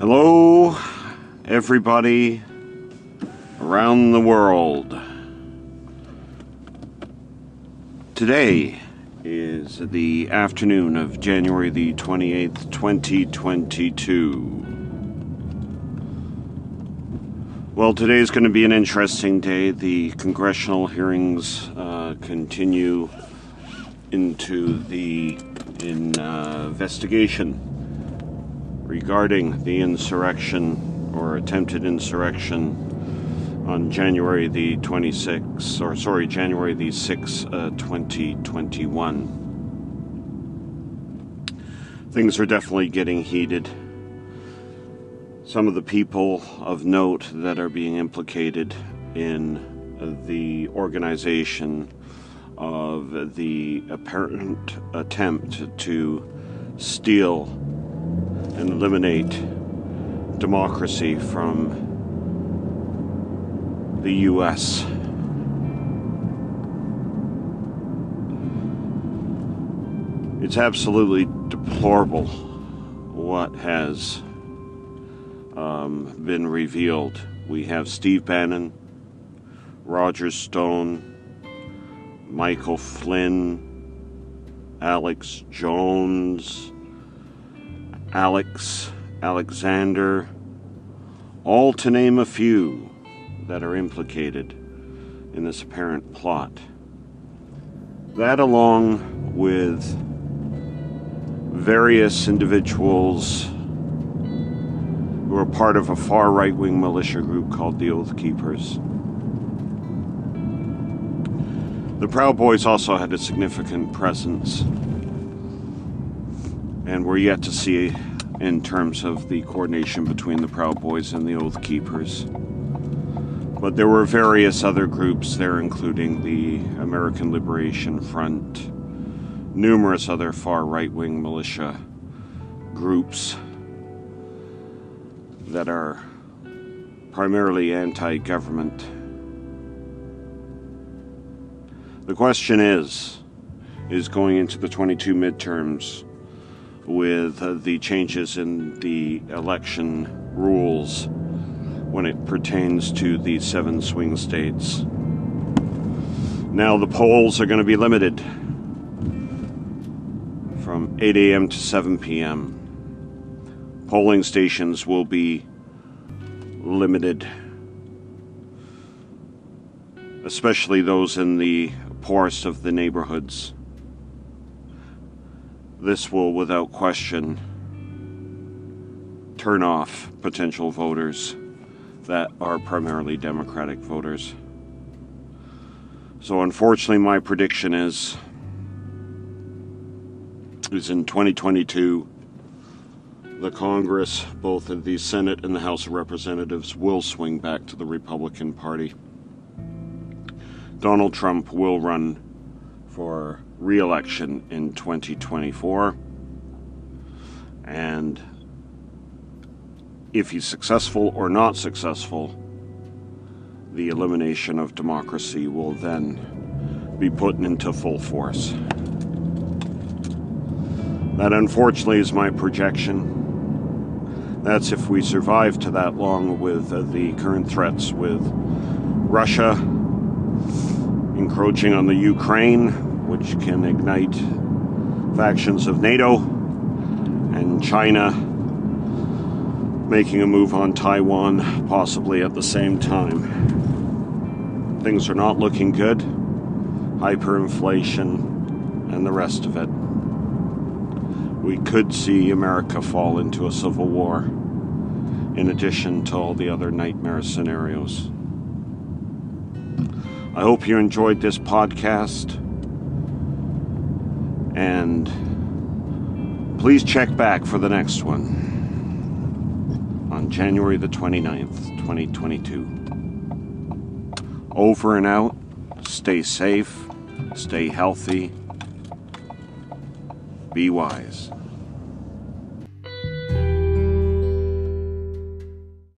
Hello, everybody around the world. Today is the afternoon of January the 28th, 2022. Well, today is going to be an interesting day. The congressional hearings uh, continue into the uh, investigation regarding the insurrection or attempted insurrection on January the 26th, or sorry, January the 6th, uh, 2021. Things are definitely getting heated. Some of the people of note that are being implicated in the organization of the apparent attempt to steal and eliminate democracy from the U.S. It's absolutely deplorable what has um, been revealed. We have Steve Bannon, Roger Stone, Michael Flynn, Alex Jones, Ali Alexander, all to name a few that are implicated in this apparent plot. That, along with various individuals who are part of a far right wing militia group called the Oath Keepers. The Proud Boys also had a significant presence, and we're yet to see in terms of the coordination between the Proud Boys and the Oath Keepers. But there were various other groups there, including the American Liberation Front, numerous other far right wing militia groups that are primarily anti government. The question is is going into the 22 midterms with uh, the changes in the election rules when it pertains to the seven swing states. Now, the polls are going to be limited from 8 a.m. to 7 p.m. Polling stations will be limited, especially those in the poorest of the neighborhoods. This will, without question, turn off potential voters that are primarily Democratic voters. So, unfortunately, my prediction is is in 2022 the Congress, both in the Senate and the House of Representatives, will swing back to the Republican Party. Donald Trump will run for re election in 2024. And if he's successful or not successful, the elimination of democracy will then be put into full force. That unfortunately is my projection. That's if we survive to that long with uh, the current threats with Russia encroaching on the Ukraine, which can ignite factions of NATO, and China making a move on Taiwan possibly at the same time. Things are not looking good. Hyperinflation and the rest of it we could see America fall into a civil war, in addition to all the other nightmare scenarios. I hope you enjoyed this podcast, and please check back for the next one on January the 29th, 2022. Over and out. Stay safe, stay healthy, be wise.